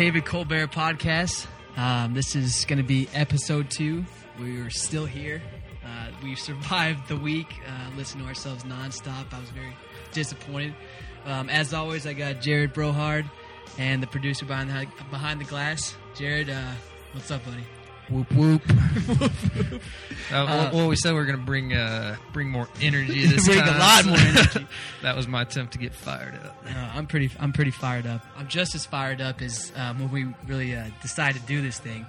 David Colbert podcast. Um, this is going to be episode two. We are still here. Uh, we survived the week, uh, listening to ourselves nonstop. I was very disappointed. Um, as always, I got Jarred Brohard and the producer behind the, behind the glass. Jarred, uh, what's up, buddy? Whoop whoop. Uh, well, well, we said we are going to bring uh, bring more energy this Bring a time. lot more energy. that was my attempt to get fired up. Uh, I'm pretty. I'm pretty fired up. I'm just as fired up as um, when we really uh, decided to do this thing.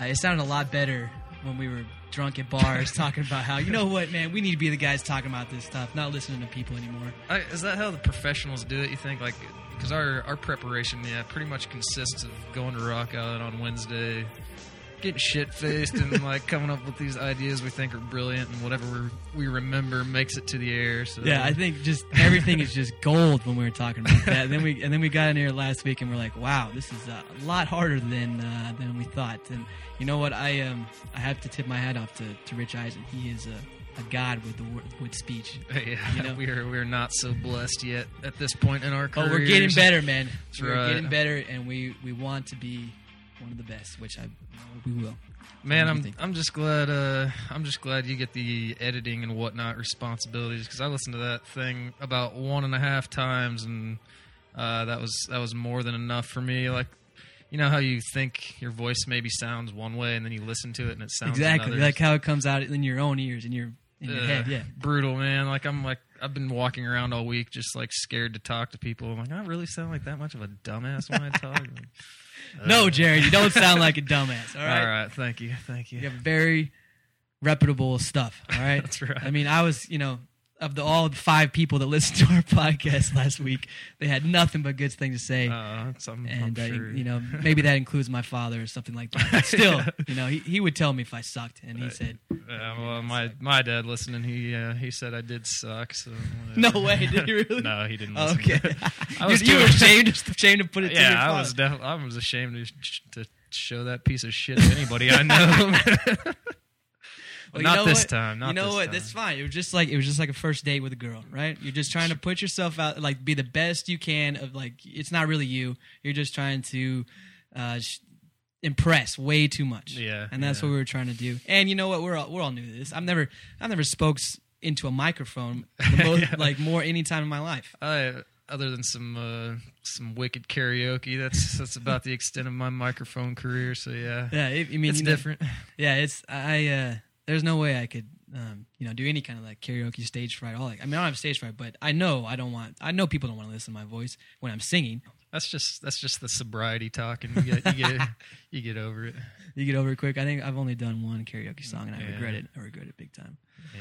Uh, it sounded a lot better when we were drunk at bars talking about how you know what, man, we need to be the guys talking about this stuff, not listening to people anymore. I, is that how the professionals do it? You think like because our our preparation, yeah, pretty much consists of going to rock out on Wednesday, getting shit faced, and like coming up with these ideas we think are brilliant, and whatever we, we remember makes it to the air. So Yeah, I think just everything is just gold when we were talking about that. And then we and then we got in here last week and we're like, wow, this is a lot harder than uh, than we thought. And you know what? I um I have to tip my hat off to, to Rich Eisen. He is a, a god with the with speech. yeah, you know? we're we're not so blessed yet at this point in our careers. Oh, we're getting better, man. That's we're right. getting better, and we we want to be one of the best, which I we will. Man, What do you I'm? I'm just glad uh, I'm just glad you get the editing and whatnot responsibilities because I listened to that thing about one and a half times and uh, that was that was more than enough for me. Like, you know how you think your voice maybe sounds one way and then you listen to it and it sounds exactly another. like how it comes out in your own ears, in your in your Ugh, head. Yeah. brutal, man. Like I'm like I've been walking around all week just like scared to talk to people. I'm like I really sound like that much of a dumbass when I talk. No, Uh, Jarred, you don't sound like a dumbass. All right. All right, thank you, thank you. You have very reputable stuff. All right. That's right. I mean, I was, you know, of the all five people that listened to our podcast last week, they had nothing but good things to say. Uh, and uh, sure. you know, maybe that includes my father or something like that. But still, you know, he, he would tell me if I sucked, and he said, Yeah, well, my my dad listening, he uh, he said I did suck. So "No way, did he really?" no, he didn't. Listen Okay. I you, was you were ashamed, ashamed to put it to your yeah, I was def- I was ashamed to, to show that piece of shit to anybody I know. Well, But you not know this what? time. Not you know this what? Time. That's fine. It was just like it was just like a first date with a girl, right? You're just trying to put yourself out, like be the best you can. Of like, it's not really you. You're just trying to uh, sh- impress way too much. Yeah, and that's yeah. what we were trying to do. And you know what? We're all we're all new to this. I've never I've never spoke into a microphone most, Yeah. like more any time in my life. I, other than some uh, some wicked karaoke, that's that's about the extent of my microphone career. So yeah, Yeah, it, I mean, it's you know, different. Yeah, it's I. uh There's no way I could, um, you know, do any kind of like karaoke stage fright. All like, I mean, I don't have stage fright, but I know I don't want. I know people don't want to listen to my voice when I'm singing. That's just that's just the sobriety talking. You get you get you get over it. You get over it quick. I think I've only done one karaoke song, and I Yeah. regret it. I regret it big time. Yeah.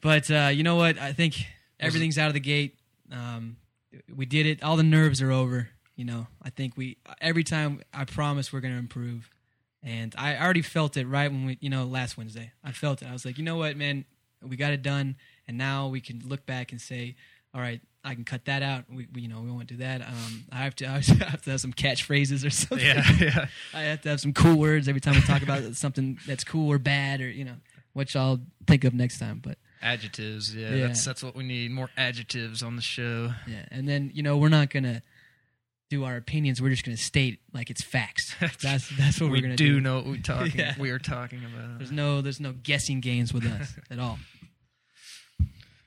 But uh, you know what? I think everything's out of the gate. Um, we did it. All the nerves are over. You know, I think we every time I promise we're going to improve, and I already felt it right when we, you know, last Wednesday. I felt it. I was like, you know what, man, we got it done, and now we can look back and say, all right, I can cut that out. We, we you know, we won't do that. Um, I have to, I have to have some catchphrases or something. Yeah, yeah. I have to have some cool words every time we talk about something that's cool or bad, or you know, which I'll think of next time. But Adjectives, yeah, Yeah. That's that's what we need. More adjectives on the show. Yeah, and then you know we're not gonna do our opinions. We're just gonna state like it's facts. That's that's what we are gonna do do. know what we're talking. Yeah. We are talking about. There's no there's no guessing games with us at all.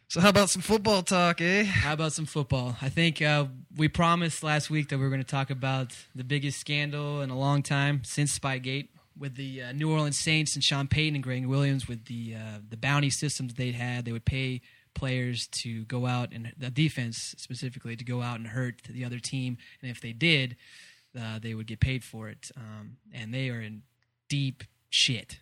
So how about some football talk, eh? How about some football? I think uh, we promised last week that we were going to talk about the biggest scandal in a long time since Spygate with the uh, New Orleans Saints and Sean Payton and Gregg Williams with the uh, the bounty systems they had. They would pay players to go out and the defense specifically to go out and hurt the other team, and if they did, uh, they would get paid for it. Um, and they are in deep shit.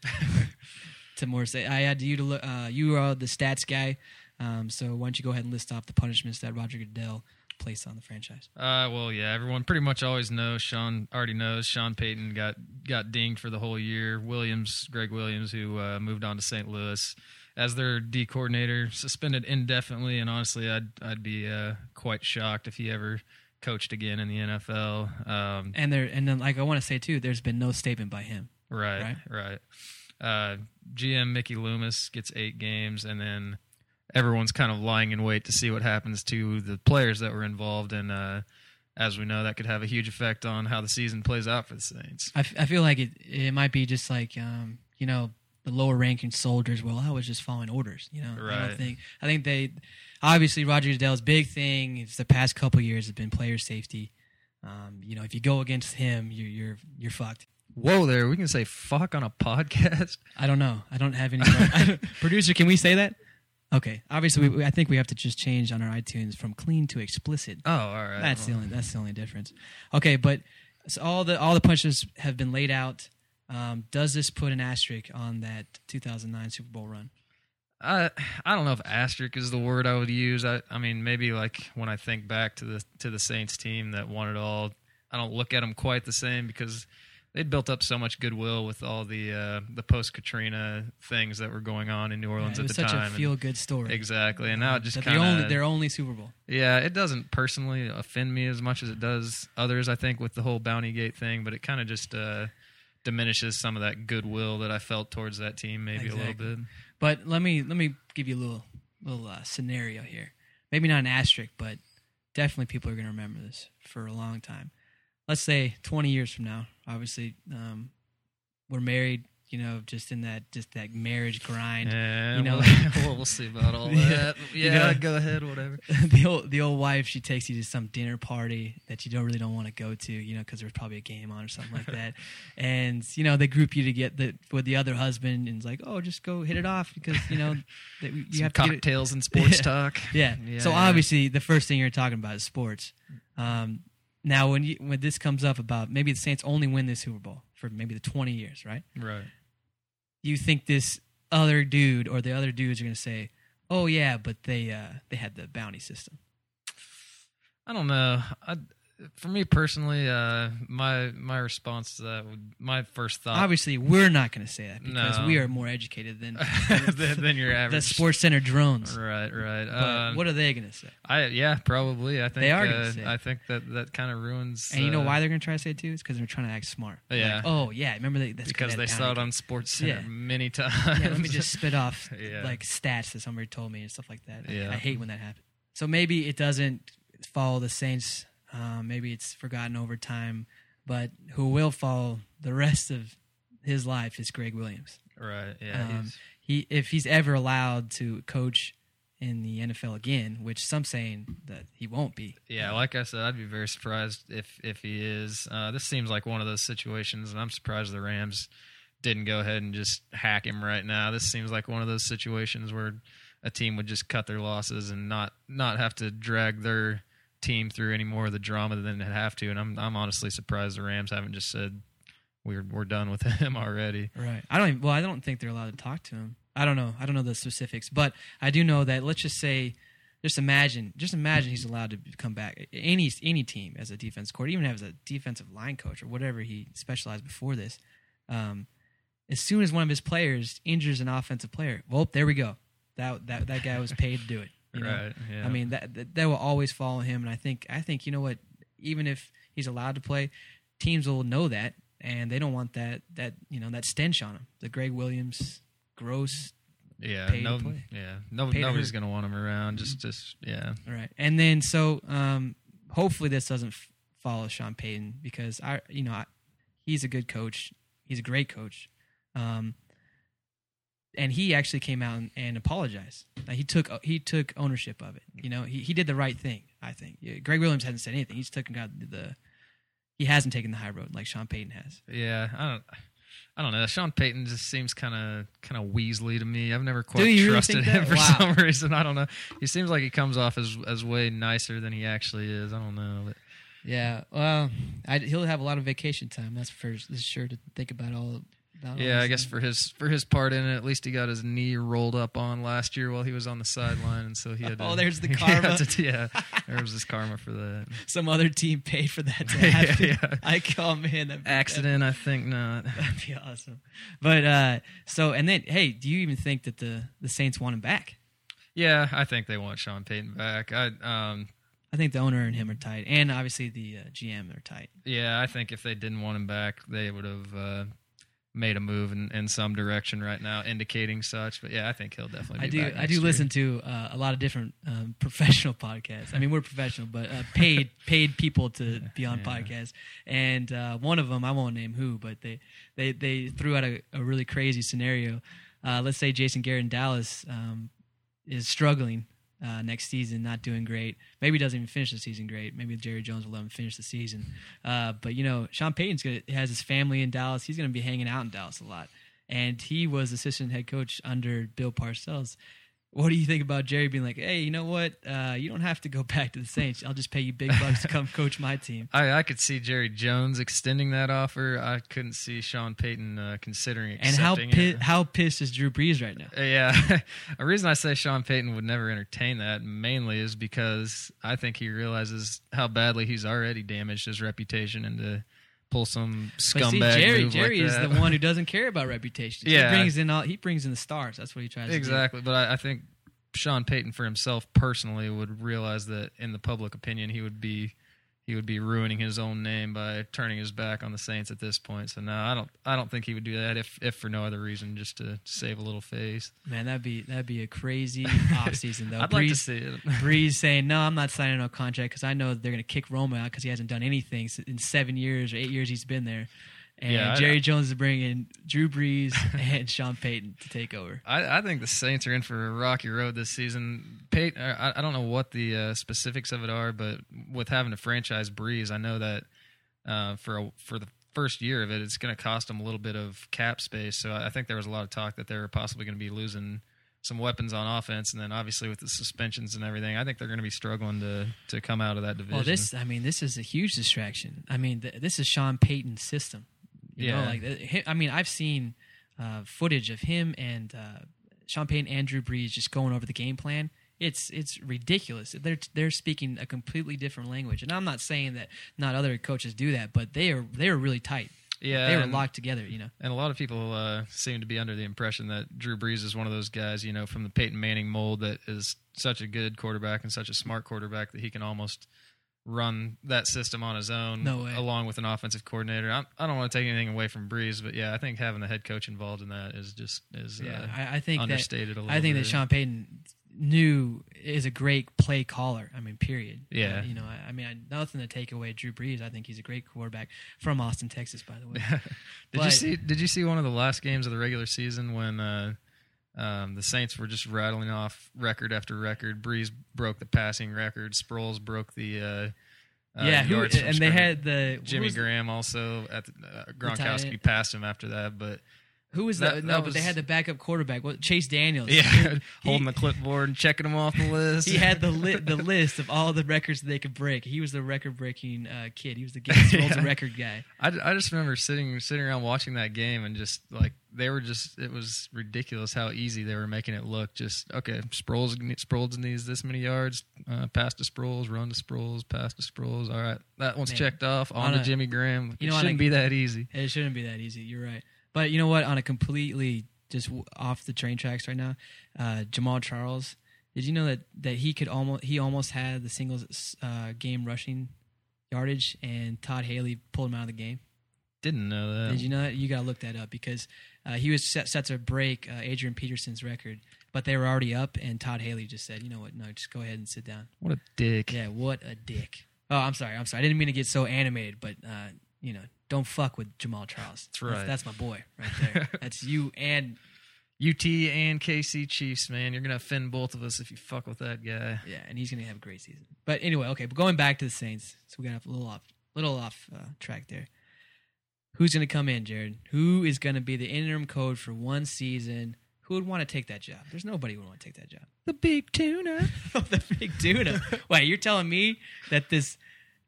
to more say, I had you to look. Uh, you are the stats guy. Um, so why don't you go ahead and list off the punishments that Roger Goodell placed on the franchise? Uh, well, yeah, everyone pretty much always knows. Sean already knows. Sean Payton got got dinged for the whole year. Williams, Gregg Williams, who uh, moved on to St. Louis as their D coordinator, suspended indefinitely. And honestly, I'd I'd be uh, quite shocked if he ever coached again in the NFL. Um, And there, and then like I want to say too, there's been no statement by him. Right, right. Uh, GM Mickey Loomis gets eight games, and then everyone's kind of lying in wait to see what happens to the players that were involved. And uh, as we know, that could have a huge effect on how the season plays out for the Saints. I, f- I feel like it it might be just like um, you know the lower ranking soldiers. Well, I was just following orders. You know, I don't think I think they obviously Roger Goodell's big thing is the past couple years have been player safety. Um, you know, if you go against him, you're you're you're fucked. Whoa, there, we can say fuck on a podcast. I don't know. I don't have any producer. Can we say that? Okay. Obviously, we, I think we have to just change on our iTunes from clean to explicit. Oh, all right. That's the only that's the only difference. Okay, but so all the all the punches have been laid out. Um, does this put an asterisk on that 2009 Super Bowl run? I I don't know if asterisk is the word I would use. I I mean maybe like when I think back to the to the Saints team that won it all, I don't look at them quite the same because they'd built up so much goodwill with all the uh, the post Katrina things that were going on in New Orleans it at was the such time. a feel good story. exactly, and now it just kind of their only Super Bowl. yeah, it doesn't personally offend me as much as it does others. I think with the whole BountyGate thing, but it kind of just uh, diminishes some of that goodwill that I felt towards that team, maybe a little bit. But let me let me give you a little little uh, scenario here. Maybe not an asterisk, but definitely people are going to remember this for a long time. Let's say 20 years from now. Obviously, um, we're married. You know, just in that just that marriage grind. Yeah, You know, we'll, we'll, we'll see about all Yeah. that. You Yeah, know. go ahead, whatever. the old the old wife she takes you to some dinner party that you don't really don't want to go to you know because there's probably a game on or something like that and you know they group you to get the with the other husband and it's like oh just go hit it off because you know that you Some have to get cocktails and sports Yeah. talk. yeah. Yeah, so yeah. obviously the first thing you're talking about is sports um, now when you when this comes up about maybe the Saints only win this Super Bowl for maybe the 20 years right Right. You think this other dude or the other dudes are going to say oh yeah but they uh, they had the bounty system I don't know. I, for me personally, uh, my my response to that would my first thought Obviously, we're not going to say that because No. we are more educated than than, than your the average. SportsCenter drones. Right, right. But Um, what are they going to say? I yeah, probably. I think They are uh. I think that that kind of ruins. And you know uh, why they're going to try to say it too? It's because they're trying to act smart. Yeah. Like, oh yeah, remember they, that's 'cause because they saw it on SportsCenter Yeah. many times. Yeah, let me just spit off Yeah. like stats that somebody told me and stuff like that. I- Yeah. I hate when that happens. So maybe it doesn't follow the Saints. Um, maybe it's forgotten over time. But who will follow the rest of his life is Gregg Williams. right. Yeah. Um, he's- he if he's ever allowed to coach in the NFL again, which some saying that he won't be. Yeah, like I said, I'd be very surprised if if he is. Uh, this seems like one of those situations, and I'm surprised the Rams didn't go ahead and just hack him right now. This seems like one of those situations where a team would just cut their losses and not not have to drag their team through any more of the drama than they have to. And I'm I'm honestly surprised the Rams haven't just said we're we're done with him already. Right. I don't. Even, well, I don't think they're allowed to talk to him. I don't know. I don't know the specifics, but I do know that. Let's just say, just imagine, just imagine he's allowed to come back. Any any team as a defense court, even as a defensive line coach or whatever he specialized before this. Um, as soon as one of his players injures an offensive player, well, there we go. That that that guy was paid to do it. You know? Right. Yeah. I mean that, that that will always follow him, and I think I think you know what, even if he's allowed to play, teams will know that, and they don't want that that you know that stench on him. The Gregg Williams, gross, yeah. No. Yeah. No. Nobody's gonna want him around. Just. Just. Yeah. all right. And then so um, hopefully this doesn't f- follow Sean Payton because I you know I, he's a good coach. He's a great coach. Um, and he actually came out and, and apologized. Like, he took he took ownership of it. You know, he, he did the right thing. I think Yeah, Gregg Williams hasn't said anything. He's taken got the he hasn't taken the high road like Sean Payton has. Yeah, I don't. I don't know. Sean Payton just seems kind of kind of Weasley to me. I've never quite you really trusted him for Wow. some reason. I don't know. He seems like he comes off as as way nicer than he actually is. I don't know. But Yeah, well, I, he'll have a lot of vacation time. That's for sure to think about all. Yeah, I guess for his for his part in it, at least he got his knee rolled up on last year while he was on the sideline, and so he had. To, Oh, there's the karma. to- yeah, there was his karma for that some other team paid for that to happen. yeah. I oh man, accident. I think not. That'd be awesome. But uh so and then hey, do you even think that the the Saints want him back? Yeah, I think they want Sean Payton back. I um I think the owner and him are tight, and obviously the uh, GM are tight. Yeah, I think if they didn't want him back, they would have uh, made a move in, in some direction right now, indicating such. But yeah, I think he'll definitely. I do. I do year. listen to uh, a lot of different um, professional podcasts. I mean, we're professional, but uh, paid paid people to be on Yeah. podcasts. And uh, one of them, I won't name who, but they they they threw out a, a really crazy scenario. Uh, let's say Jason Garrett in Dallas um, is struggling uh, next season, not doing great. Maybe doesn't even finish the season great. Maybe Jerry Jones will let him finish the season. Uh, but you know, Sean Payton's gonna has his family in Dallas. He's going to be hanging out in Dallas a lot, and he was assistant head coach under Bill Parcells. What do you think about Jerry being like, "Hey, you know what? Uh, you don't have to go back to the Saints. I'll just pay you big bucks to come coach my team." I, I could see Jerry Jones extending that offer. I couldn't see Sean Payton uh, considering And how pi- how pissed is Drew Brees right now? Uh, Yeah, a reason I say Sean Payton would never entertain that mainly is because I think he realizes how badly he's already damaged his reputation and to pull some But see, scumbag Jerry, move Jerry like is that. the one who doesn't care about reputation. Yeah. he brings in all he brings in the stars. That's what he tries to do. exactly. But I, I think Sean Payton for himself personally would realize that in the public opinion he would be he would be ruining his own name by turning his back on the Saints at this point. So no, I don't I don't think he would do that if if for no other reason just to save a little face. Man, that'd be that'd be a crazy offseason though. I'd like to see it. Brees saying, "No, I'm not signing no contract because I know they're going to kick Romo out because he hasn't done anything in seven years or eight years he's been there." And Yeah, Jerry Jones is bringing Drew Brees and Sean Payton to take over. I, I think the Saints are in for a rocky road this season. Pate, I, I don't know what the uh, specifics of it are, but with having to franchise Brees, I know that uh, for a, for the first year of it, it's going to cost them a little bit of cap space. So I think there was a lot of talk that they were possibly going to be losing some weapons on offense, and then obviously with the suspensions and everything, I think they're going to be struggling to to come out of that division. Well, this, I mean, this is a huge distraction. I mean, th- this is Sean Payton's system. You know, Yeah. like th- I mean, I've seen uh, footage of him and uh, Sean Payton and Brees just going over the game plan. It's it's ridiculous. They're they're speaking a completely different language, and I'm not saying that not other coaches do that, but they are they are really tight. yeah, they were and- locked together. You know. And a lot of people uh, seem to be under the impression that Drew Brees is one of those guys, you know, from the Peyton Manning mold that is such a good quarterback and such a smart quarterback that he can almost run that system on his own, No way. along with an offensive coordinator. I, I don't want to take anything away from Brees, but yeah, I think having the head coach involved in that is just is Yeah, uh, I, I think that understated a little. I think bit. that Sean Payton knew is a great play caller. I mean, period. Yeah. Uh, you know, I, I mean, I, nothing to take away Drew Brees. I think he's a great quarterback from Austin, Texas, by the way. did you see? Did you see one of the last games of the regular season when uh, um, the Saints were just rattling off record after record? Brees broke the passing record. Sproles broke the. Uh, uh, yeah, who, and they had the Jimmy Graham also at the, uh, Gronkowski end. passed him after that, but Who was That- the, no? but was- they had the backup quarterback. What Chase Daniels? yeah, holding the clipboard and checking them off the list. He had the li- the list of all the records that they could break. He was the record breaking uh, kid. He was the Guinness World Yeah. Record guy. I, I just remember sitting sitting around watching that game and just like they were just it was ridiculous how easy they were making it look. Just okay, Sproles Sproles needs this many yards, uh, pass to Sproles, run to Sproles, pass to Sproles. All right, that one's Man. checked off. On, On to a- Jimmy Graham. you it know, shouldn't be that easy. It shouldn't be that easy. You're right. But you know what? On a completely just off the train tracks right now, uh, Jamaal Charles. Did you know that that he could almost he almost had the singles uh, game rushing yardage, and Todd Haley pulled him out of the game. Didn't know that. Did you know that? You got to look that up because uh, he was set, set to break uh, Adrian Peterson's record, but they were already up, and Todd Haley just said, "You know what? No, just go ahead and sit down." What a dick. Yeah, what a dick. Oh, I'm sorry. I'm sorry. I didn't mean to get so animated, but uh, you know, don't fuck with Jamaal Charles. That's right. That's, my boy right there. that's you and UT and KC Chiefs, man, you're gonna offend both of us if you fuck with that guy. yeah, and he's gonna have a great season. But anyway, okay. But going back to the Saints, so we got a little off, little off uh, track there. Who's gonna come in, Jarred? Who is gonna be the interim coach for one season? Who would want to take that job? There's nobody who would want to take that job. The big tuna. the big tuna. Wait, you're telling me that this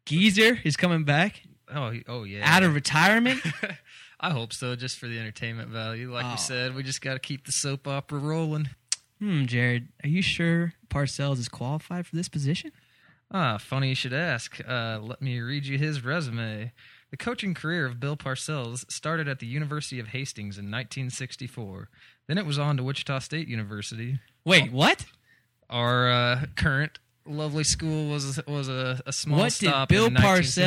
geezer is coming back Oh, oh yeah. out of retirement? I hope so, just for the entertainment value. Like Oh. we said, we just got to keep the soap opera rolling. Hmm, Jarred, are you sure Parcells is qualified for this position? Ah, funny you should ask. Uh, let me read you his resume. The coaching career of Bill Parcells started at the University of Hastings in 1964. Then it was on to Wichita State University. Wait, what? Our uh, current lovely school was was a, a small what did stop. Bill in 1970.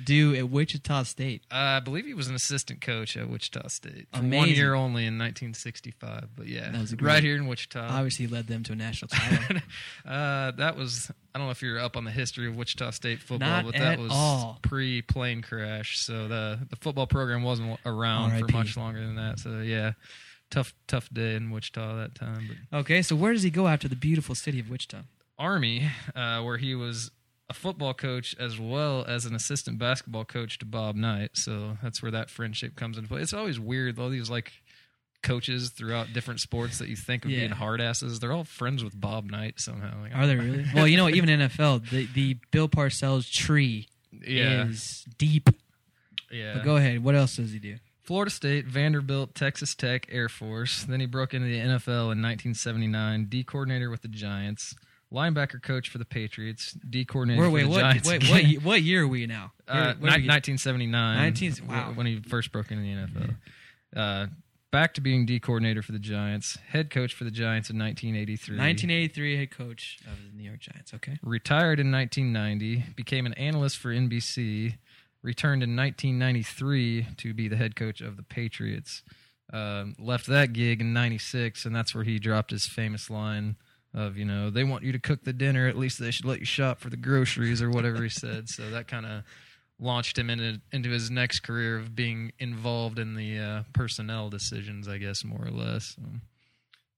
Parcells do at Wichita State? Uh, I believe he was an assistant coach at Wichita State for one Amazing. year only in 1965. But yeah, That was a great- right here in Wichita. Obviously, led them to a national title. uh, that was I don't know if you're up on the history of Wichita State football, Not but that at was all. pre plane crash, so the the football program wasn't around for R.I.P.. much longer than that. So yeah, tough tough day in Wichita that time. But okay, so where does he go after the beautiful city of Wichita? Army, uh, where he was a football coach as well as an assistant basketball coach to Bob Knight. So that's where that friendship comes into play. It's always weird all These like coaches throughout different sports that you think of Yeah. being hard asses, they're all friends with Bob Knight somehow. Like, Are they really? well, you know, even NFL, the the Bill Parcells tree yeah, is deep. yeah. But go ahead. What else does he do? Florida State, Vanderbilt, Texas Tech, Air Force. Then he broke into the NFL in 1979. D coordinator with the Giants, linebacker coach for the Patriots, D coordinator Wait, for wait, the what? Giants. Wait, what? ye- What year are we now? Uh, Where- where ni- we- 1979. 19 wow. When he first broke into the NFL. Uh, back to being D coordinator for the Giants, head coach for the Giants in 1983. 1983 head coach of the New York Giants. Okay. Retired in 1990, became an analyst for NBC, returned in 1993 to be the head coach of the Patriots. Um, left that gig in 96, and that's where he dropped his famous line of, you know, they want you to cook the dinner, at least they should let you shop for the groceries or whatever he said. So that kind of launched him into into his next career of being involved in the uh, personnel decisions, I guess, more or less.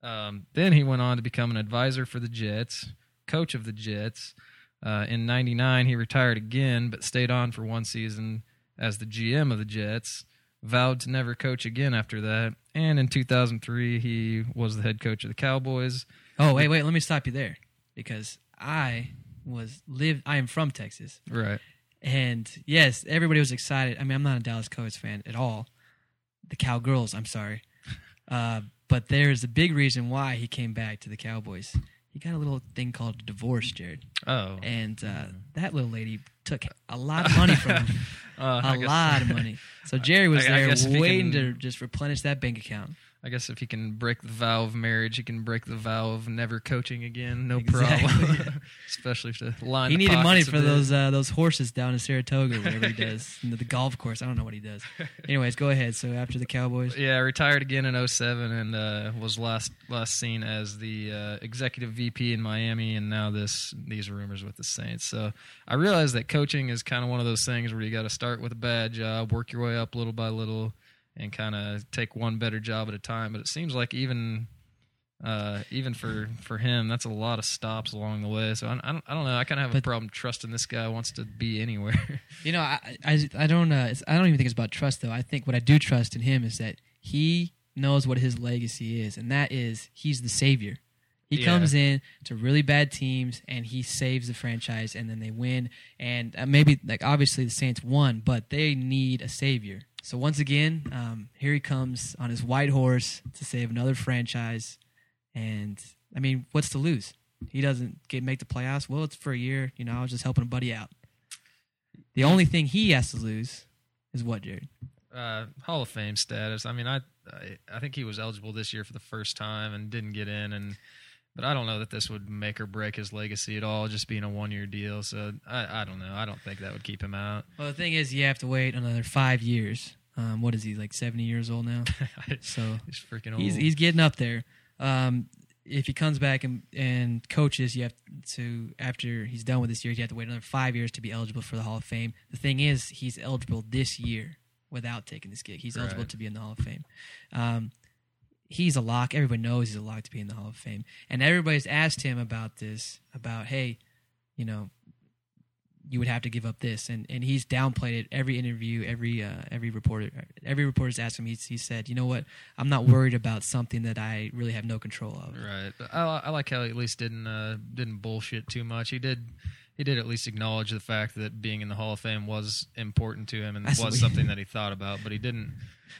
Um, then he went on to become an advisor for the Jets, coach of the Jets. Uh, in '99, he retired again, but stayed on for one season as the GM of the Jets. Vowed to never coach again after that. And in 2003, he was the head coach of the Cowboys. Oh, wait, wait. Let me stop you there because I was live. I am from Texas, Right. and yes, everybody was excited. I mean, I'm not a Dallas Cowboys fan at all. The Cowgirls, I'm sorry, uh, but there's a big reason why he came back to the Cowboys. He got a little thing called a divorce, Jarred, Oh. and uh, that little lady took a lot of money from him. Uh, a lot of money. So Jerry was I- there waiting can- to just replenish that bank account. I guess if he can break the vow of marriage, he can break the vow of never coaching again. No Exactly. problem. Especially if the line. He needed money for those uh, those horses down in Saratoga, whatever he does, know, the golf course. I don't know what he does. Anyways, go ahead. So after the Cowboys, Yeah, retired again in 07 and uh, was last last seen as the uh, executive VP in Miami, and now this these rumors with the Saints. So I realize that coaching is kind of one of those things where you got to start with a bad job, work your way up little by little, and kind of take one better job at a time. But it seems like even uh, even for for him, that's a lot of stops along the way. So I, I don't I don't know. I kind of have a problem trusting this guy wants to be anywhere. you know, I I, I don't uh, it's, I don't even think it's about trust though. I think what I do trust in him is that he knows what his legacy is, and that is he's the savior. He Yeah. comes in to really bad teams and he saves the franchise, and then they win. And uh, maybe like obviously the Saints won, but they need a savior. So once again, um, here he comes on his white horse to save another franchise. And I mean, what's to lose? He doesn't get make the playoffs. Well, it's for a year. You know, I was just helping a buddy out. The only thing he has to lose is what, Jarred? uh, Hall of Fame status. I mean, I, I I think he was eligible this year for the first time and didn't get in, and but I don't know that this would make or break his legacy at all. Just being a one year deal, so I I don't know. I don't think that would keep him out. Well, the thing is, you have to wait another five years. Um, what is he like? Seventy years old now. So he's freaking old. he's he's getting up there. Um, if he comes back and, and coaches, you have to after he's done with this year, you have to wait another five years to be eligible for the Hall of Fame. The thing is, he's eligible this year without taking this gig. He's eligible to be in the Hall of Fame. Um, he's a lock. Everybody knows he's a lock to be in the Hall of Fame, and everybody's asked him about this. About hey, you know, you would have to give up this, and and he's downplayed it every interview, every uh, every reporter, every reporter's asked him. He's he said, you know what, I'm not worried about something that I really have no control of. Right. I, I like how he at least didn't uh, didn't bullshit too much. He did he did at least acknowledge the fact that being in the Hall of Fame was important to him and That's was something that he thought about, but he didn't.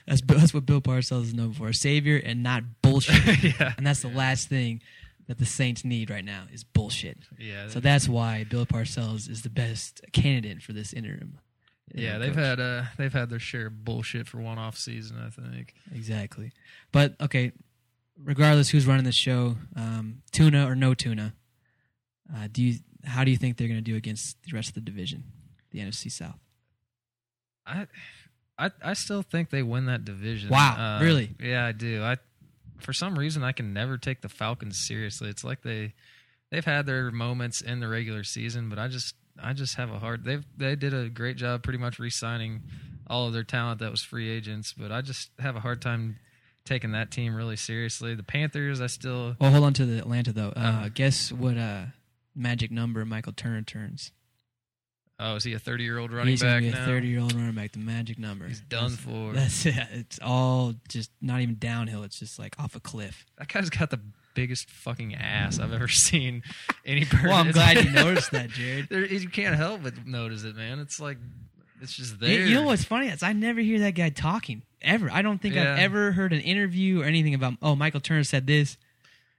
That's that's what Bill Parcells is known for, a savior and not bullshit. yeah. and that's the last thing that the Saints need right now is bullshit. Yeah. So that's why Bill Parcells is the best candidate for this interim. yeah, they've coach. had uh they've had their share of bullshit for one off season, I think. Exactly. But okay, regardless who's running the show, um, tuna or no tuna, uh, do you how do you think they're going to do against the rest of the division, the NFC South? I, I, I still think they win that division. Wow, Uh, really? Yeah, I do. I, for some reason, I can never take the Falcons seriously. It's like they, they've had their moments in the regular season, but I just, I just have a hard. They've, they did a great job, pretty much re-signing all of their talent that was free agents, but I just have a hard time taking that team really seriously. The Panthers, I still. Well, hold on to the Atlanta though. Uh, Uh-huh. guess what uh, magic number Michael Turner turns? Oh, is he a thirty-year-old running He's gonna back be a thirty-year-old running back. The magic number. He's done That's- for. That's it. It's all just not even downhill. It's just like off a cliff. That guy's got the biggest fucking ass I've ever seen any person. Well, I'm glad you noticed that, Jarred. There, you can't help but notice it, man. It's like it's just You, there. you know what's funny? Is I never hear that guy talking ever. I don't think I've ever heard an interview or anything about. Oh, Michael Turner said this.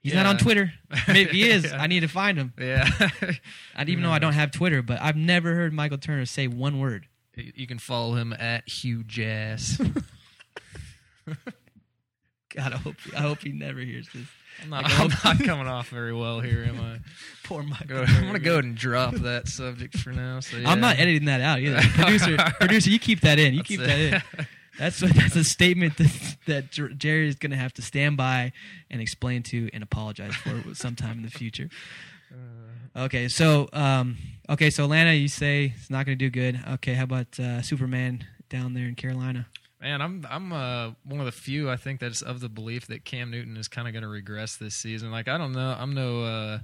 He's not on Twitter. Maybe he is. Yeah. I need to find him. Yeah, I even know I don't have Twitter, but I've never heard Michael Turner say one word. you can follow him at Hugh Jazz. God, I hope I hope he never hears this. I'm not, Like, I I'm not coming off very well here, am I? Poor Michael. Go- I'm gonna go ahead and drop that subject for now. So yeah. I'm not editing that out either. Producer, producer, you keep that in. You That's keep it. that in. That's what, that's a statement that, that Jerry is going to have to stand by and explain to and apologize for sometime in the future. Okay, so um, okay, so Atlanta, you say it's not going to do good. Okay, how about uh, Superman down there in Carolina? Man, I'm I'm uh, one of the few I think that's of the belief that Cam Newton is kind of going to regress this season. Like I don't know, I'm no. Uh,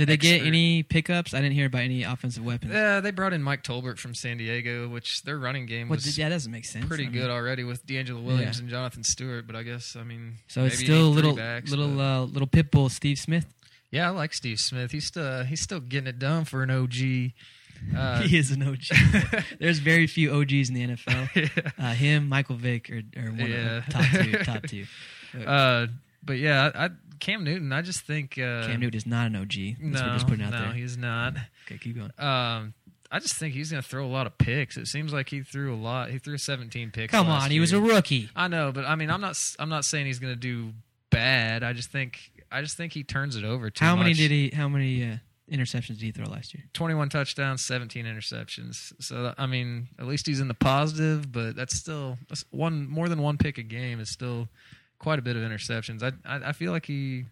Did they get Expert. any pickups? I didn't hear about any offensive weapons. yeah, they brought in Mike Tolbert from San Diego, which their running game What was did- yeah, that doesn't make sense. pretty I mean, good already with DeAngelo Williams Yeah. and Jonathan Stewart. But I guess I mean, So it's maybe you still need three little backs, little but- uh, little pit bull Steve Smith. yeah, I like Steve Smith. He's still he's still getting it done for an OG. Uh, he is an OG. There's very few OGs in the NFL. Uh, him, Michael Vick, or, or one Yeah. of the top two. Top two. Uh, but yeah, I, I, Cam Newton. I just think uh, Cam Newton is not an OG. That's No, just putting out no, there. he's not. Okay, keep going. Um, I just think he's going to throw a lot of picks. It seems like he threw a lot. He threw 17 picks. Come on, he was a rookie. I know, but I mean, I'm not. I'm not saying he's going to do bad. I just think. I just think he turns it over too How many much. did he? How many uh, interceptions did he throw last year? 21 touchdowns, 17 interceptions. So I mean, at least he's in the positive, but that's still that's one more than one pick a game is still quite a bit of interceptions. I I, I feel like he.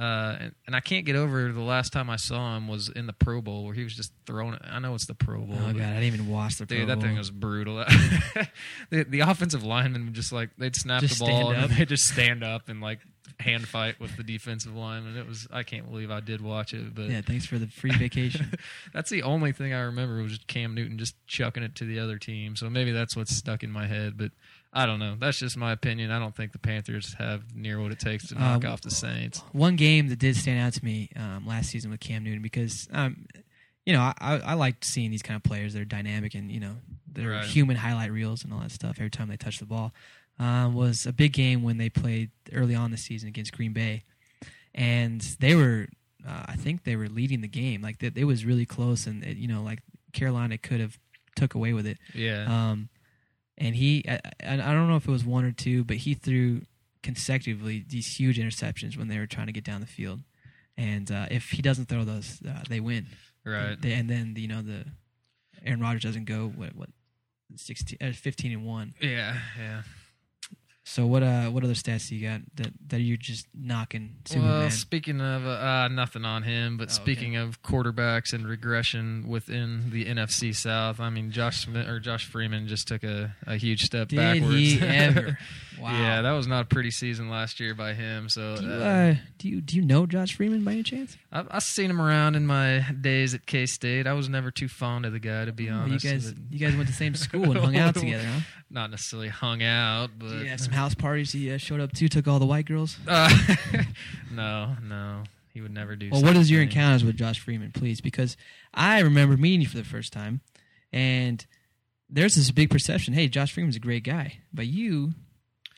Uh, and, and I can't get over the last time I saw him was in the Pro Bowl where he was just throwing it. I know it's the Pro Bowl. Oh god, I didn't even watch the Pro Bowl. Dude, Pro that thing was brutal. the, the offensive linemen would just like they'd snap Just the ball and up. they just stand up and like hand fight with the defensive lineman. It was I can't believe I did watch it, but Yeah, thanks for the free vacation. that's the only thing I remember was just Cam Newton just chucking it to the other team. So maybe that's what's stuck in my head, but I don't know. That's just my opinion. I don't think the Panthers have near what it takes to knock Uh, off the Saints. One game that did stand out to me um, last season with Cam Newton because, um, you know, I, I, like seeing these kind of players that are dynamic and you know they're Right. human highlight reels and all that stuff every time they touch the ball. Um, was a big game when they played early on the season against Green Bay, and they were, uh, I think they were leading the game. Like it, it was really close, and it, you know, like Carolina could have took away with it. Yeah. Um, and he, I, I don't know if it was one or two, but he threw consecutively these huge interceptions when they were trying to get down the field. And uh, if he doesn't throw those, uh, they win. right. They, and then you know the Aaron Rodgers doesn't go what what sixteen, uh, 15 and one. Yeah, yeah. So what uh what other stats do you got that that you're just knocking Superman? Well, speaking of uh, uh, nothing on him, but Oh, okay. speaking of quarterbacks and regression within the NFC South, I mean Josh Smith or Josh Freeman just took a, a huge step Did backwards. he ever? Wow. Yeah, that was not a pretty season last year by him. So do you, uh, uh, do you do you know Josh Freeman by any chance? I've, I've seen him around in my days at K State. I was never too fond of the guy, to be honest. you guys you guys went to the same school and hung out together, huh? not necessarily hung out, but Yeah, some house parties he uh, showed up to. Took all the white girls. Uh, no, no, he would never do. Well, what is your encounters with Josh Freeman, please? Because I remember meeting you for the first time, and there's this big perception. Hey, Josh Freeman's a great guy, but you,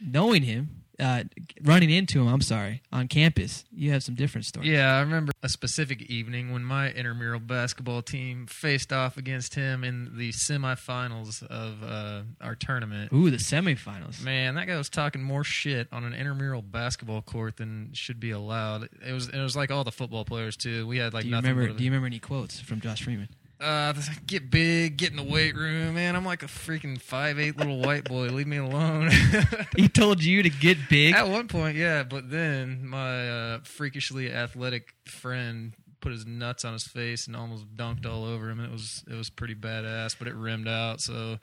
knowing him, uh, running into him. I'm sorry, on campus. You have some different stories. Yeah, I remember a specific evening when my intramural basketball team faced off against him in the semifinals of uh, our tournament. Ooh, the semifinals. Man, that guy was talking more shit on an intramural basketball court than should be allowed. It was it was like all the football players too. We had like do you nothing. remember? Do you remember any quotes from Josh Freeman? Uh, get big, get in the weight room, man. I'm like a freaking five eight little white boy. Leave me alone. He told you to get big. At one point, yeah, but then my uh, freakishly athletic friend put his nuts on his face and almost dunked all over him. And it was it was pretty badass, but it rimmed out, so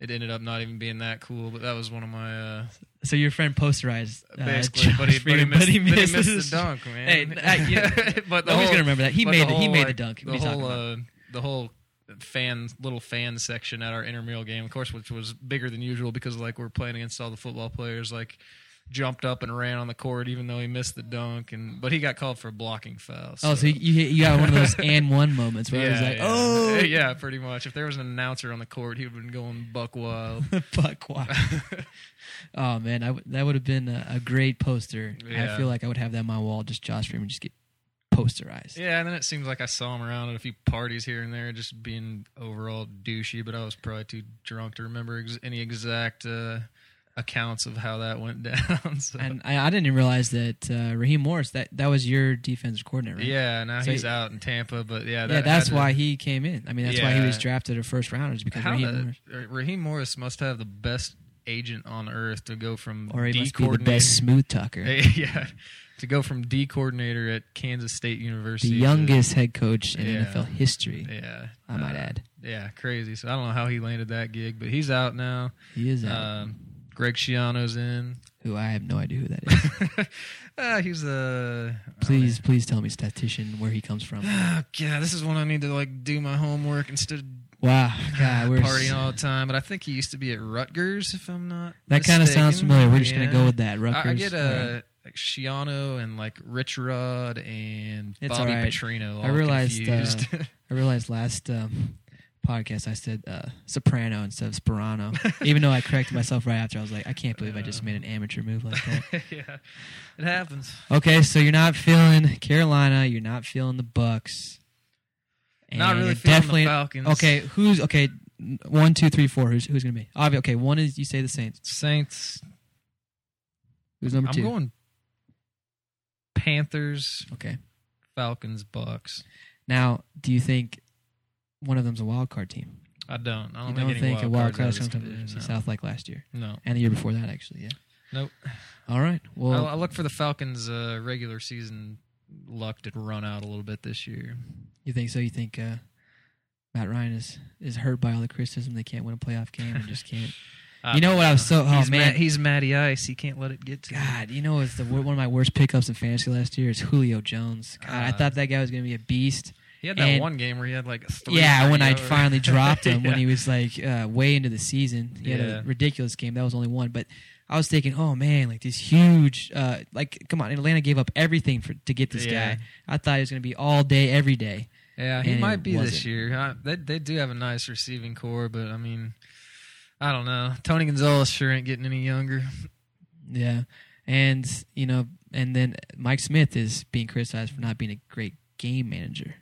it ended up not even being that cool. But that was one of my uh, So your friend posterized uh, basically, but, he, but, he missed, but he but he missed the dunk, man. Hey, uh, yeah. but the Nobody's whole, gonna remember that. He made the it. He made the dunk. The are you talking whole uh, the whole fan little fan section at our intramural game, of course, which was bigger than usual because like we're playing against all the football players, like jumped up and ran on the court even though he missed the dunk and but he got called for a blocking foul. Oh, so you you got one of those and one moments where yeah, I was like, yeah. oh, yeah, pretty much. If there was an announcer on the court, he would have been going buck wild. buck wild. oh man, I w- that would have been a, a great poster. I feel like I would have that on my wall. Just Josh Freeman, just get posterized. Yeah, and then it seems like I saw him around at a few parties here and there, just being overall douchey. But I was probably too drunk to remember ex- any exact uh, accounts of how that went down. so. And I, I didn't even realize that uh, Raheem Morris that that was your defensive coordinator. Right? yeah, now So he's he- out in Tampa, but yeah, that yeah, that's to- why he came in. I mean, that's why he was drafted a first rounder, because Raheem Morris, uh, Raheem Morris must have the best agent on earth to go from or he D must be the best smooth talker, yeah, to go from D coordinator at Kansas State the University, to- youngest head coach in Yeah. NFL history. yeah, I might uh, add, Yeah, crazy. So I don't know how he landed that gig, but he's out now. he is out. Um, Greg Schiano's in. who I have no idea who that is. uh, he's a please, please tell me statistician where he comes from. Oh, God, this is when I need to like do my homework instead of Wow, God, we're partying all the time. But I think he used to be at Rutgers, if I'm not. that kind of sounds familiar. We're just gonna go with that. Rutgers. I, I get All uh, right. Like Schiano and like Rich Rod and It's Bobby right. Petrino. I realized, uh. I realized last um, podcast I said uh, soprano instead of Sparano. Even though I corrected myself right after, I was like, I can't believe I just made an amateur move like that. yeah, it happens. Okay, so you're not feeling Carolina. You're not feeling the Bucks. and Not really feeling definitely the Falcons. okay. Who's okay? One, two, three, four. Who's who's gonna be? Obvi- Okay, one is you say the Saints. Saints. Who's number I'm two? going Panthers, Okay. Falcons, Bucks. Now, do you think one of them's a wild card team? I don't. I don't You think, don't any think a wild cards out card of comes from the NFC. South like last year No. and the year before that, actually? Yeah. Nope. All right. Well, I, I look for the Falcons' uh, regular season luck to run out a little bit this year. you think so? You think uh, Matt Ryan is is hurt by all the criticism? They can't win a playoff game and just can't. You know what I was so- oh, he's man. Ma- he's Matty Ice. He can't let it get to. God, you know, it's the one of my worst pickups in fantasy last year is Julio Jones. God, I Uh, thought that guy was going to be a beast. He had that And- one game where he had like three. Yeah, when I over- finally dropped him when he was like uh, way into the season, he had Yeah. a ridiculous game. That was only one, but I was thinking, oh man, like this huge, uh, like come on, Atlanta gave up everything for to get this Yeah. guy. I thought he was going to be all day, every day. Yeah, he might be this wasn't. year. Uh, they they do have a nice receiving corps, but I mean, I don't know. Tony Gonzalez sure ain't getting any younger. Yeah, and you know, and then Mike Smith is being criticized for not being a great game manager.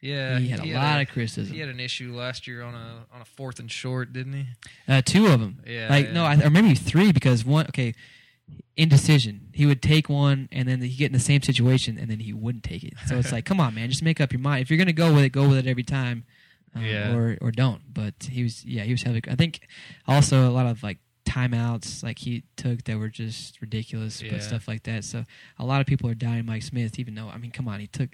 Yeah, he had a lot of criticism. He had an issue last year on a on a fourth and short, didn't he? Uh, two of them. Yeah, like yeah. no, I, or maybe three because one. Okay, indecision. He would take one and then he get in the same situation and then he wouldn't take it. So it's like, come on, man, just make up your mind. If you're gonna go with it, go with it every time, um, Yeah. or or don't. But he was, yeah, he was heavy. I think also a lot of like timeouts like he took that were just ridiculous, Yeah. but stuff like that. So a lot of people are doubting Mike Smith, even though I mean, come on, he took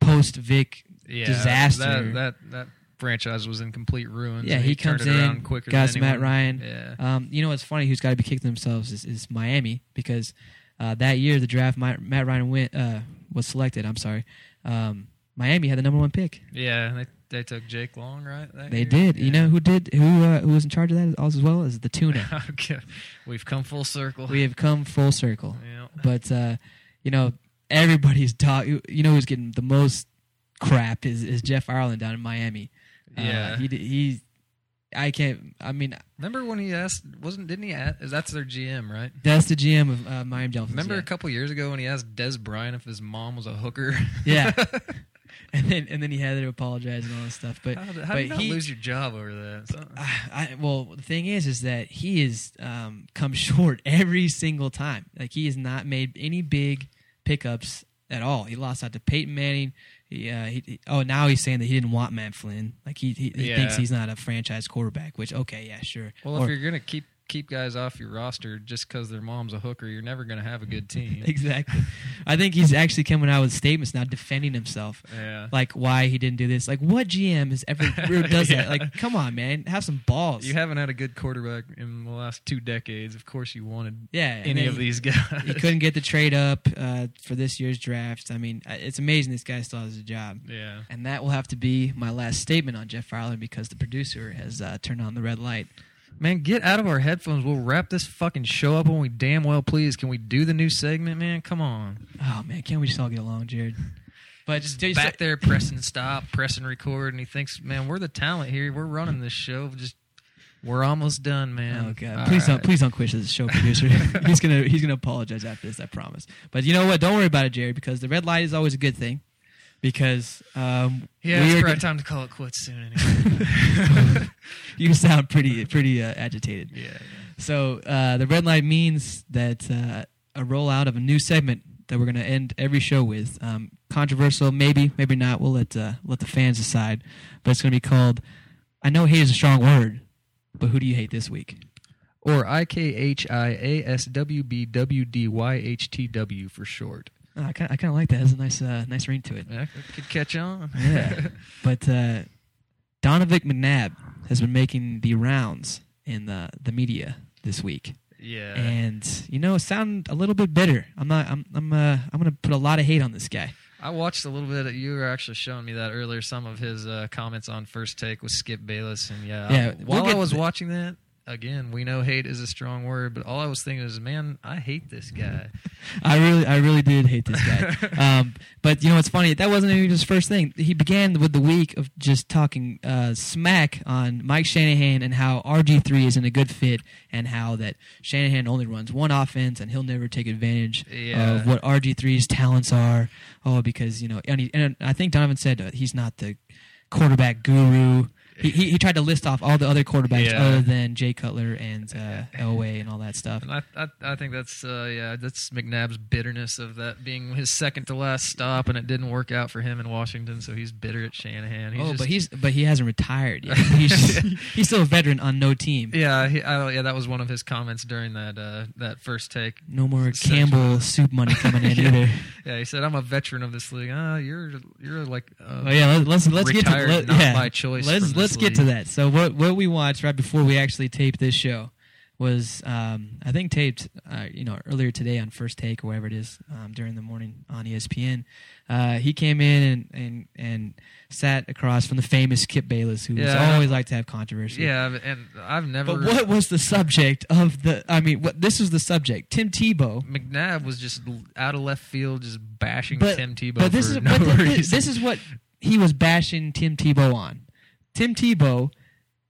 post Vick Yeah, disaster. That that that franchise was in complete ruins. Yeah, he turned comes it in, quicker than Matt. Ryan. Yeah, Um, you know what's funny? Who's got to be kicking themselves is, is Miami because uh, that year the draft Matt Ryan went uh, was selected. I'm sorry, um, Miami had the number one pick. yeah. They took Jake Long, right? They year? did. You know who did? Who uh, who was in charge of that as well as the tuna. okay, we've come full circle. we have come full circle. yeah. But uh, you know everybody's talk. You know who's getting the most crap is, is Jeff Ireland down in Miami. Uh, Yeah. he he I can't. I mean, Remember when he asked? Wasn't didn't he ask? That's their GM, right? that's the GM of uh, Miami Dolphins. Remember yeah. a couple years ago when he asked Dez Bryant if his mom was a hooker? Yeah. and then and then he had to apologize and all this stuff. But how did, how but you he, lose your job over that? So- I, well, the thing is, is that he has um, come short every single time. Like he has not made any big pickups at all. He lost out to Peyton Manning. He, uh, he, he- oh, now he's saying that he didn't want Matt Flynn. Like he, he, he Yeah. thinks he's not a franchise quarterback. Which okay, yeah, sure. well, Or- if you're gonna keep keep guys off your roster just because their mom's a hooker, you're never gonna have a good team. exactly. I think he's actually coming out with statements now defending himself. yeah. Like why he didn't do this. Like what GM has ever does Yeah. that? Like come on, man, have some balls. You haven't had a good quarterback in the last two decades. Of course, you wanted yeah, any of he- these guys. he couldn't get the trade up uh, for this year's draft. I mean, uh, it's amazing this guy still has a job. Yeah. And that will have to be my last statement on Jeff Fowler because the producer has uh, turned on the red light. Man, get out of our headphones. We'll wrap this fucking show up when we damn well please. Can we do the new segment, man? Come on. Oh man, can't we just all get along, Jarred? But Just back there pressing stop, pressing record, and he thinks, man, we're the talent here. We're running this show. Just we're almost done, man. Oh god, All please don't please don't quit as a show producer. he's gonna he's gonna apologize after this, I promise. But you know what? Don't worry about it, Jarred, because the red light is always a good thing. Because um, Yeah, it's are probably time to call it quits soon. Anyway. you sound pretty pretty uh, agitated. yeah, yeah. So uh, the red light means that uh, a rollout of a new segment that we're going to end every show with. Um, controversial, maybe, maybe not. We'll let uh, let the fans decide. But it's going to be called. I know hate is a strong word, but who do you hate this week? Or I K H I A S W B W D Y H T W for short. Oh, I kind I kind of like that. It Has a nice uh, nice ring to it. Yeah, could catch on. Yeah. But uh, Donovan McNabb has been making the rounds in the the media this week. yeah. and you know sound a little bit bitter. I'm not. I'm. I'm. Uh, I'm gonna put a lot of hate on this guy. I watched a little bit. You were actually showing me that earlier. Some of his uh, comments on First Take with Skip Bayless, and yeah, Yeah, I- we'll while I was to- watching that, again, we know hate is a strong word, but all I was thinking is, man, I hate this guy. I really, I really did hate this guy. um, but you know what's funny? That wasn't even his first thing. He began with the week of just talking uh, smack on Mike Shanahan and how RG three isn't a good fit, and how that Shanahan only runs one offense and he'll never take advantage Yeah. of what RG 3s talents are. Oh, because you know, and, he, and I think Donovan said uh, he's not the quarterback guru. He, he, tried to list off all the other quarterbacks Yeah. other than Jay Cutler and uh, Elway and all that stuff. And I, I, I think that's, uh, yeah, that's McNabb's bitterness of that being his second to last stop, and it didn't work out for him in Washington, so he's bitter at Shanahan. He's oh, just, but he's but he hasn't retired yet. He's he's still a veteran on no team. yeah, he, I, yeah, that was one of his comments during that uh, that first take. No more Section. Campbell soup money coming in Yeah. either. Yeah, he said, "I'm a veteran of this league." Ah, you're you're like, uh, Oh yeah, let- let's let's get to let, not yeah. by choice Let's let's get to that. So what what we watched right before we actually taped this show was um, I think taped uh, you know earlier today on First Take or whatever it is um, during the morning on ESPN. Uh, he came in and, and and sat across from the famous Skip Bayless, who Yeah. always liked to have controversy. yeah, and I've never. But what was the subject of the? I mean, what this was the subject. Tim Tebow. McNabb was just out of left field, just bashing But- Tim Tebow But this for is no but thi- thi- reason. this is what he was bashing Tim Tebow on. Tim Tebow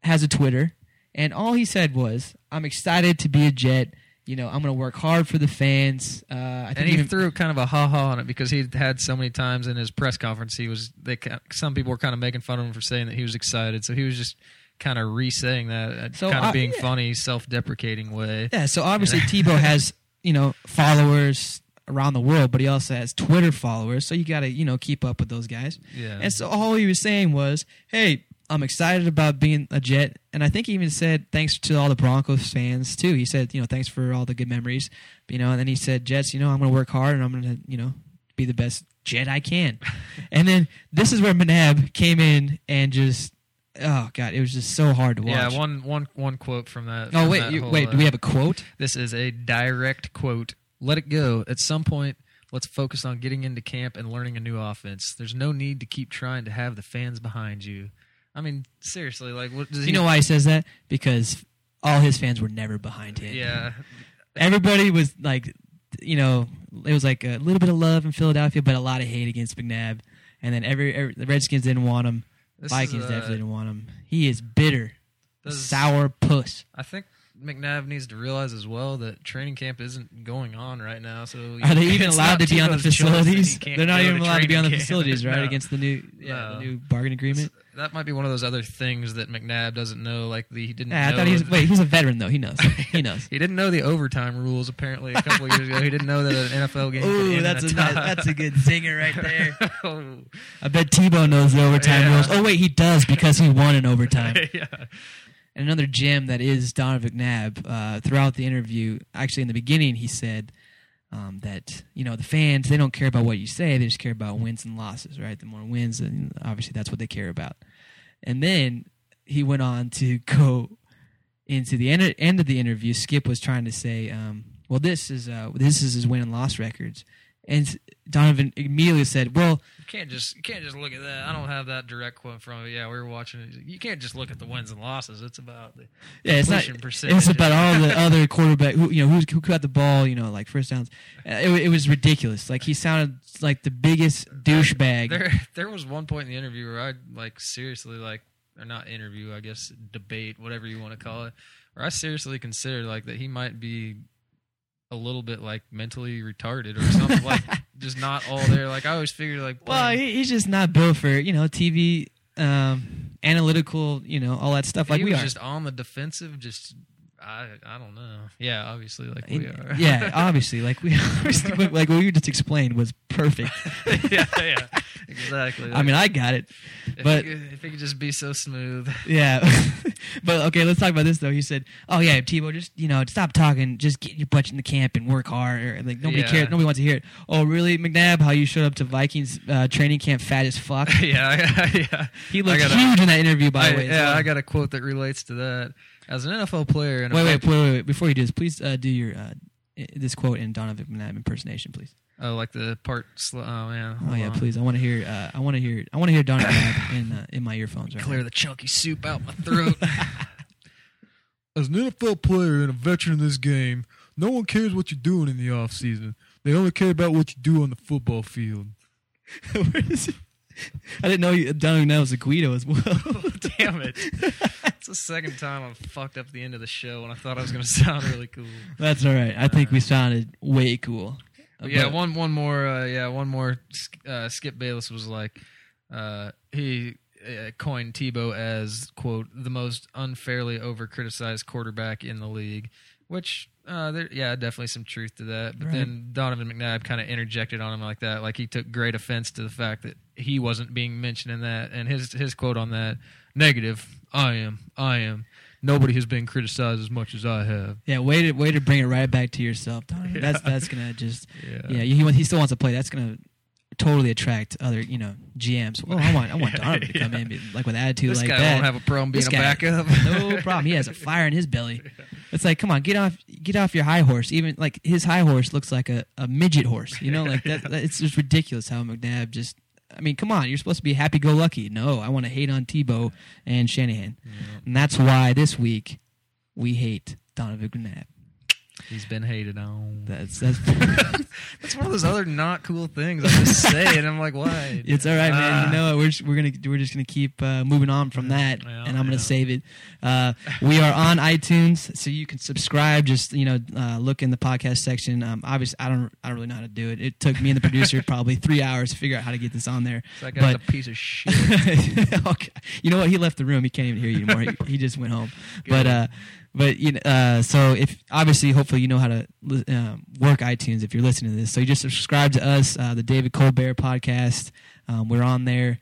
has a Twitter, and all he said was, "I'm excited to be a Jet. You know, I'm going to work hard for the fans." Uh, I think and he even- threw kind of a ha ha on it because he had so many times in his press conference he was they some people were kind of making fun of him for saying that he was excited, so he was just kind of re-saying that, uh, So kind of I- being yeah. funny, self-deprecating way. Yeah, so obviously Tebow has, you know, followers around the world, but he also has Twitter followers, so you got to, you know, keep up with those guys. Yeah, And so all he was saying was, "Hey, I'm excited about being a Jet," and I think he even said thanks to all the Broncos fans too. He said, you know, thanks for all the good memories, you know. And then he said, "Jets, you know, I'm going to work hard and I'm going to, you know, be the best Jet I can." and then this is where McNabb came in and just, oh god, it was just so hard to watch. yeah. One one one quote from that. Oh from wait, that you, whole, wait. uh, Do we have a quote? This is a direct quote. Let it go. At some point, let's focus on getting into camp and learning a new offense. There's no need to keep trying to have the fans behind you. I mean, seriously, like, what does You he know why he says that? Because all his fans were never behind him. Yeah, everybody was like, you know, it was like a little bit of love in Philadelphia, but a lot of hate against McNabb. And then every, every the Redskins didn't want him. This Vikings is, uh, definitely didn't want him. He is bitter. Sour puss. I think McNabb needs to realize as well that training camp isn't going on right now. So Are they even allowed to be on the Tebow's choice that he facilities? They're not even allowed to be on the facilities, right? No. Against the new, yeah, the new bargain agreement. That might be one of those other things that McNabb doesn't know. Like the, he didn't. Yeah, I thought he was. Wait, he's a veteran though. He knows. He knows. He didn't know the overtime rules. Apparently, a couple years ago, he didn't know that an NFL game. Ooh, that's a nice, that's a good zinger right there. Oh, I bet Tebow knows the overtime Yeah. rules. Oh wait, he does because he won in overtime. yeah. And another gem that is Donovan McNabb. Uh, throughout the interview, actually in the beginning, he said um, that you know the fans they don't care about what you say; they just care about wins and losses. Right? The more wins, and obviously that's what they care about. And then he went on to go into the end, end of the interview. Skip was trying to say, um, "Well, this is uh, this is his win and loss records," and Donovan immediately said, "Well." You can't just you can't just look at that. I don't have that direct quote from it. Yeah, we were watching it. You can't just look at the wins and losses. It's about the Yeah, it's not. percentage. It's about all the other quarterback who you know who's, who got the ball. You know, like first downs. Uh, It, it was ridiculous. Like he sounded like the biggest douchebag. There, there was one point in the interview where I like seriously like, or not interview, I guess debate, whatever you want to call it, where I seriously considered like that he might be a little bit like mentally retarded or something, like just not all there. Like I always figured like, Well, he, he's just not built for you know TV, um, analytical, you know, all that stuff like he we was are. just on the defensive, just. I I don't know. Yeah, obviously, like we are. yeah, obviously, like we obviously, like what you just explained was perfect. yeah, yeah, exactly. I mean, I got it. if but- he could, if it could just be so smooth. Yeah, but okay, let's talk about this though. He said, "Oh yeah, Tebow, just you know, stop talking, just get your butt in the camp and work hard." Or, like nobody Yeah. cares, nobody wants to hear it. Oh really, McNabb? How you showed up to Vikings uh, training camp fat as fuck? yeah, yeah. He looked huge in that interview, by the way. yeah, well. I got a quote that relates to that. As an NFL player, and Wait, wait, wait, wait, wait. Before you do this, please uh, do your uh, this quote in Donovan McNabb impersonation, please. oh, like the part. Sl- oh man, Oh yeah, on. please. I want to hear. Uh, I want to hear. I want to hear Donovan McNabb in uh, in my earphones. Right Clear now. the chunky soup out my throat. As an NFL player and a veteran in this game, no one cares what you're doing in the off season. They only care about what you do on the football field. Where is it? I didn't know you, Donovan McNabb was a Guido as well. Damn it! It's the second time I've fucked up the end of the show, and I thought I was going to sound really cool. That's all right. I think we sounded way cool. Yeah, But- one one more. Uh, yeah, one more. Uh, Skip Bayless was like, uh, he uh, coined Tebow as quote the most unfairly over criticized quarterback in the league, which uh, there, yeah, definitely some truth to that. But Right. then Donovan McNabb kind of interjected on him like that, like he took great offense to the fact that he wasn't being mentioned in that, and his his quote on that negative. I am. I am. Nobody has been criticized as much as I have. Yeah, way to way to bring it right back to yourself, Donovan. That's that's gonna just Yeah. yeah. He he still wants to play. That's gonna totally attract other you know GMs. Well, I want I want Donovan to come Yeah. in like with attitude This like guy that. won't have a problem being This a guy- backup. no problem. He has a fire in his belly. It's like, come on, get off, get off your high horse. Even like his high horse looks like a, a midget horse. You know, like that. that- It's just ridiculous how McNabb just. I mean, come on, you're supposed to be happy go lucky. No, I want to hate on Tebow and Shanahan, and that's why this week we hate Donovan McNabb. He's been hated on. That's that's. That's one of those other not cool things I just say, and I'm like, why? It's all right, man. Ah. You know, what? we're just, we're gonna we're just gonna keep uh, moving on from that, Yeah, and I'm gonna yeah. save it. Uh, we are on iTunes, so you can subscribe. Just you know, uh, look in the podcast section. Um, obviously, I don't I don't really know how to do it. It took me and the producer probably three hours to figure out how to get this on there. That guy's but- a piece of shit. okay. You know what? He left the room. He can't even hear you anymore. He, he just went home. But uh, but you know, uh, so if obviously, hopefully, you know how to um, work iTunes if you're listening to this. So you just subscribe to us, uh, the David Colbert podcast. Um, we're on there.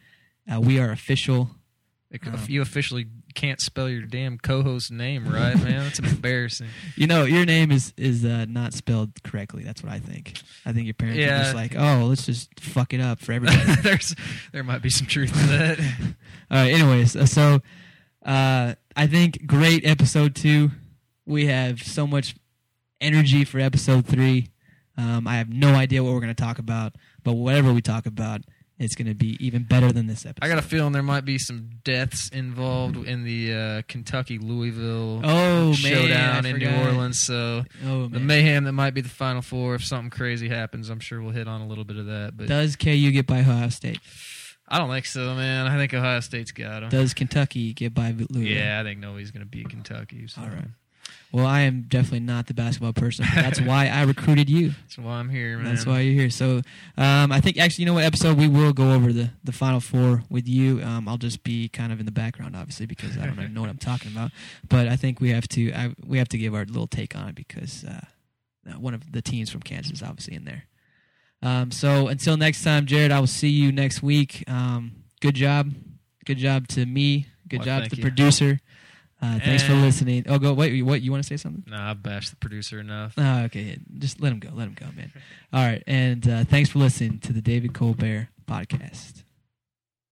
Uh, we are official. If you officially can't spell your damn co-host's name right, man, that's embarrassing. You know, your name is is uh, not spelled correctly. That's what I think. I think your parents are just like, oh, let's just fuck it up for everybody. There's there might be some truth to that. All right. Anyways, uh, so uh, I think great episode two. We have so much energy for episode three. Um, I have no idea what we're going to talk about, but whatever we talk about, it's going to be even better than this episode. I got a feeling there might be some deaths involved in the uh, Kentucky Louisville oh showdown man, in New. Orleans. So Oh the mayhem that might be the Final Four. If something crazy happens, I'm sure we'll hit on a little bit of that. But Does KU get by Ohio State? I don't think so, man. I think Ohio State's got them. Does Kentucky get by Louisville? Yeah, I think nobody's going to beat Kentucky. So. All right. Well, I am definitely not the basketball person. But that's why I recruited you. That's why I'm here, man. That's why you're here. So, um, I think actually, you know what episode we will go over the the final four with you. Um, I'll just be kind of in the background, obviously, because I don't even know what I'm talking about. But I think we have to I, we have to give our little take on it because uh, uh, one of the teams from Kansas is obviously in there. Um, so until next time, Jarred, I will see you next week. Um, good job, good job to me. Good Well, job to the you. producer. Uh, thanks for listening. Oh, go wait. What you want to say something? Nah, I bashed the producer enough. Oh, okay. Just let him go. Let him go, man. All right. And uh, thanks for listening to the David Colbert podcast.